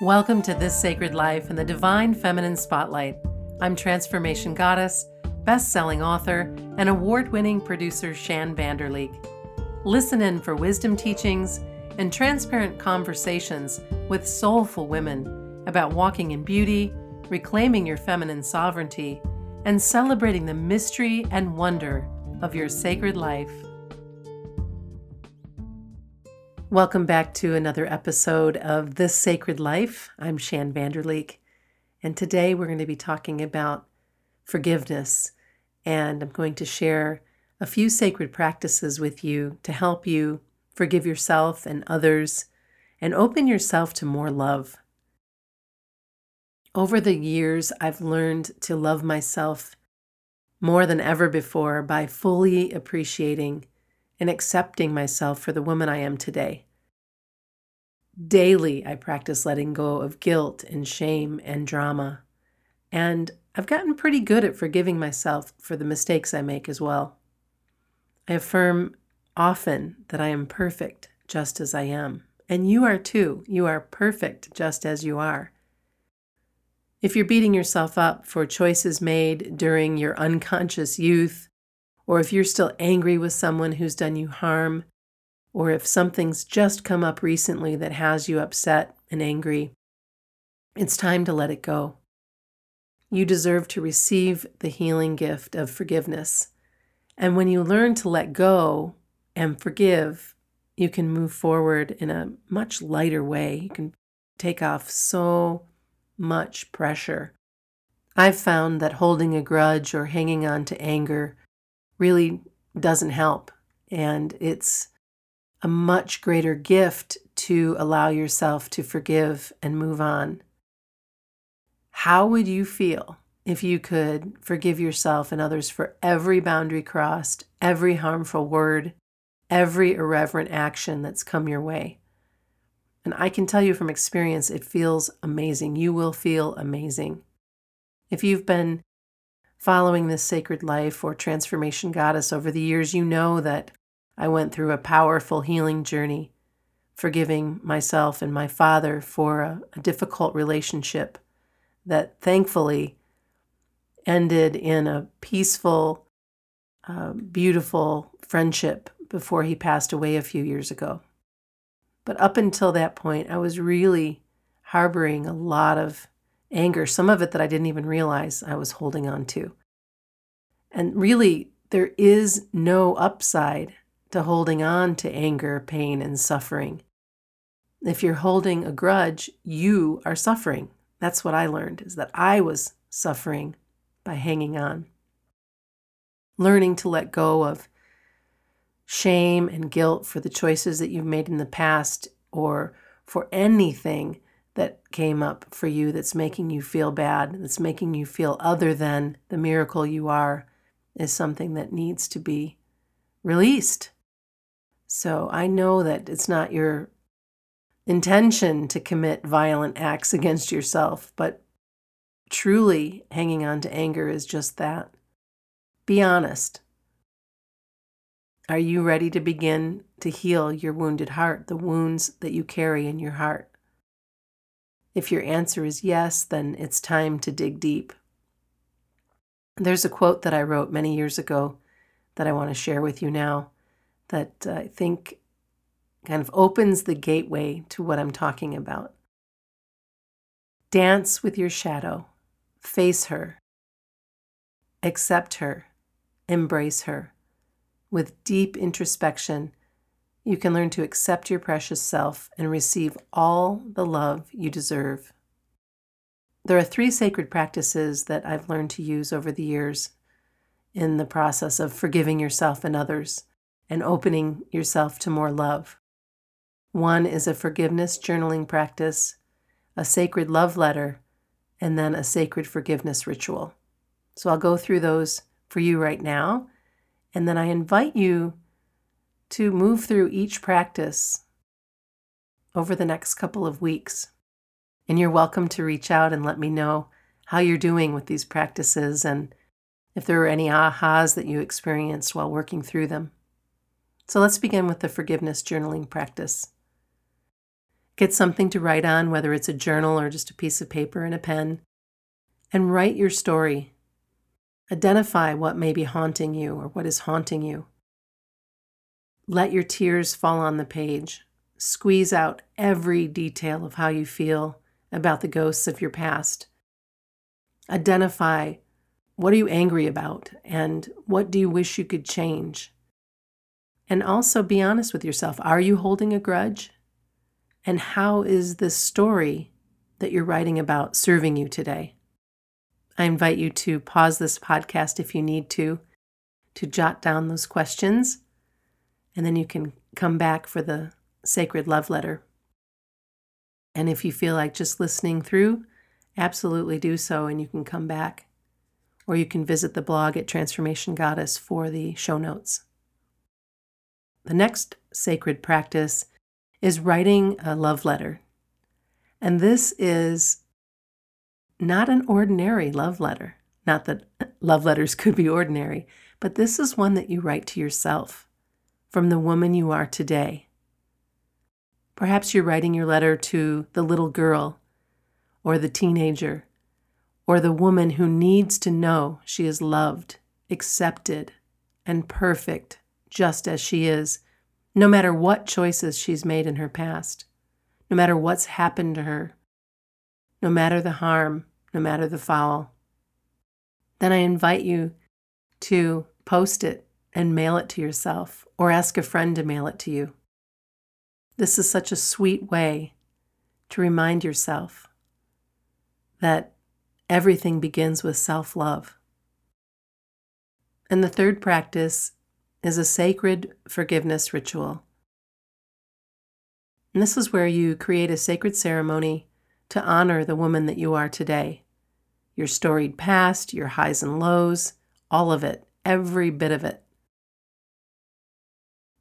Welcome to This Sacred Life and the Divine Feminine Spotlight. I'm Transformation Goddess, best selling author, and award winning producer Shann Vander Leek. Listen in for wisdom teachings and transparent conversations with soulful women about walking in beauty, reclaiming your feminine sovereignty, and celebrating the mystery and wonder of your sacred life. Welcome back to another episode of This Sacred Life. I'm Shann Vander Leek, and today we're going to be talking about forgiveness. And I'm going to share a few sacred practices with you to help you forgive yourself and others and open yourself to more love. Over the years, I've learned to love myself more than ever before by fully appreciating and accepting myself for the woman I am today. Daily, I practice letting go of guilt and shame and drama. And I've gotten pretty good at forgiving myself for the mistakes I make as well. I affirm often that I am perfect just as I am. And you are too. You are perfect just as you are. If you're beating yourself up for choices made during your unconscious youth, or if you're still angry with someone who's done you harm, or if something's just come up recently that has you upset and angry, it's time to let it go. You deserve to receive the healing gift of forgiveness. And when you learn to let go and forgive, you can move forward in a much lighter way. You can take off so much pressure. I've found that holding a grudge or hanging on to anger really doesn't help. And it's a much greater gift to allow yourself to forgive and move on. How would you feel if you could forgive yourself and others for every boundary crossed, every harmful word, every irreverent action that's come your way? And I can tell you from experience, it feels amazing. You will feel amazing. If you've been following this sacred life or transformation goddess over the years, you know that I went through a powerful healing journey, forgiving myself and my father for a, a difficult relationship that thankfully ended in a peaceful, uh, beautiful friendship before he passed away a few years ago. But up until that point, I was really harboring a lot of anger, some of it that I didn't even realize I was holding on to. And really, there is no upside to holding on to anger, pain, and suffering. If you're holding a grudge, you are suffering. That's what I learned is that I was suffering by hanging on. Learning to let go of shame and guilt for the choices that you've made in the past or for anything that came up for you that's making you feel bad, that's making you feel other than the miracle you are, is something that needs to be released. So I know that it's not your intention to commit violent acts against yourself, but truly hanging on to anger is just that. Be honest. Are you ready to begin to heal your wounded heart, the wounds that you carry in your heart? If your answer is yes, then it's time to dig deep. There's a quote that I wrote many years ago that I want to share with you now that uh, I think kind of opens the gateway to what I'm talking about. Dance with your shadow, face her, accept her, embrace her. With deep introspection, you can learn to accept your precious self and receive all the love you deserve. There are three sacred practices that I've learned to use over the years in the process of forgiving yourself and others and opening yourself to more love. One is a forgiveness journaling practice, a sacred love letter, and then a sacred forgiveness ritual. So I'll go through those for you right now, and then I invite you to move through each practice over the next couple of weeks. And you're welcome to reach out and let me know how you're doing with these practices and if there were any ahas that you experienced while working through them. So let's begin with the forgiveness journaling practice. Get something to write on, whether it's a journal or just a piece of paper and a pen, and write your story. Identify what may be haunting you or what is haunting you. Let your tears fall on the page. Squeeze out every detail of how you feel about the ghosts of your past. Identify what are you angry about and what do you wish you could change? And also be honest with yourself. Are you holding a grudge? And how is this story that you're writing about serving you today? I invite you to pause this podcast if you need to, to jot down those questions, and then you can come back for the sacred love letter. And if you feel like just listening through, absolutely do so, and you can come back. Or you can visit the blog at Transformation Goddess for the show notes. The next sacred practice is writing a love letter. And this is not an ordinary love letter. Not that love letters could be ordinary, but this is one that you write to yourself from the woman you are today. Perhaps you're writing your letter to the little girl, or the teenager, or the woman who needs to know she is loved, accepted, and perfect just as she is no matter what choices she's made in her past, no matter what's happened to her, no matter the harm, no matter the foul, then I invite you to post it and mail it to yourself or ask a friend to mail it to you. This is such a sweet way to remind yourself that everything begins with self love. And the third practice is a sacred forgiveness ritual. And this is where you create a sacred ceremony to honor the woman that you are today. Your storied past, your highs and lows, all of it, every bit of it.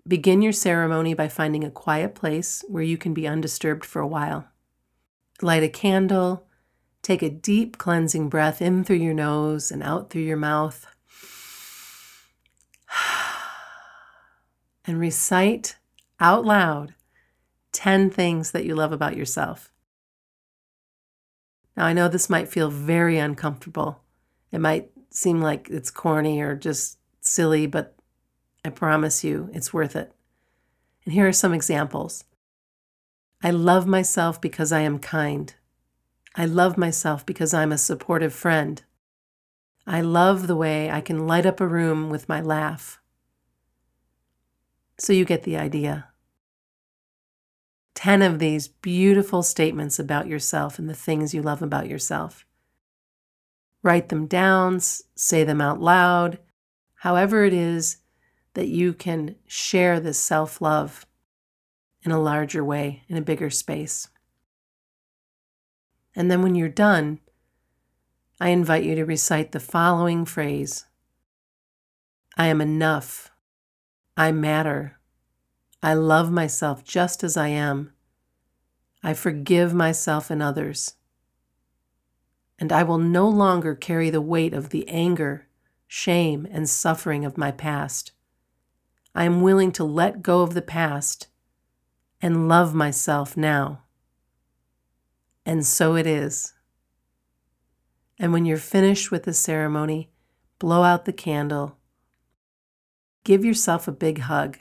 Begin your ceremony by finding a quiet place where you can be undisturbed for a while. Light a candle, take a deep cleansing breath in through your nose and out through your mouth. and recite out loud 10 things that you love about yourself. Now, I know this might feel very uncomfortable. It might seem like it's corny or just silly, but I promise you it's worth it. And here are some examples I love myself because I am kind. I love myself because I'm a supportive friend. I love the way I can light up a room with my laugh. So you get the idea. 10 of these beautiful statements about yourself and the things you love about yourself. Write them down, say them out loud, however it is that you can share this self love in a larger way, in a bigger space. And then when you're done, I invite you to recite the following phrase I am enough. I matter. I love myself just as I am. I forgive myself and others. And I will no longer carry the weight of the anger, shame, and suffering of my past. I am willing to let go of the past and love myself now. And so it is. And when you're finished with the ceremony, blow out the candle Give yourself a big hug.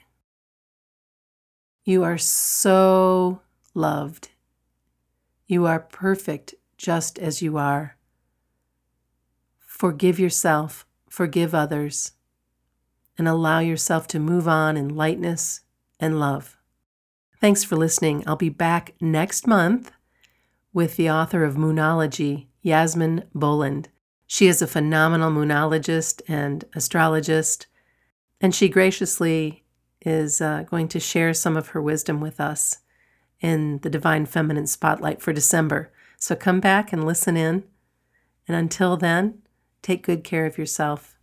You are so loved. You are perfect just as you are. Forgive yourself, forgive others, and allow yourself to move on in lightness and love. Thanks for listening. I'll be back next month with the author of Moonology, Yasmin Boland. She is a phenomenal moonologist and astrologist and she graciously is uh, going to share some of her wisdom with us in the Divine Feminine Spotlight for December. So come back and listen in. And until then, take good care of yourself.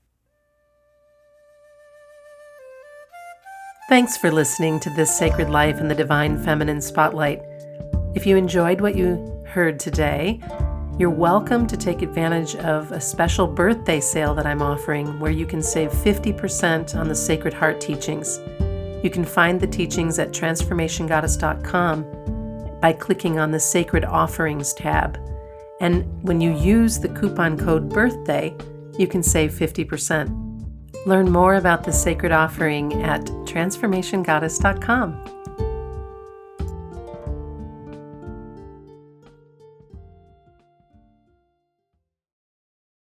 Thanks for listening to this Sacred Life in the Divine Feminine Spotlight. If you enjoyed what you heard today, you're welcome to take advantage of a special birthday sale that I'm offering where you can save 50% on the Sacred Heart teachings. You can find the teachings at transformationgoddess.com. by clicking on the Sacred Offerings tab. And when you use the coupon code BIRTHDAY, you can save 50%. Learn more about the sacred offering at transformationgoddess.com.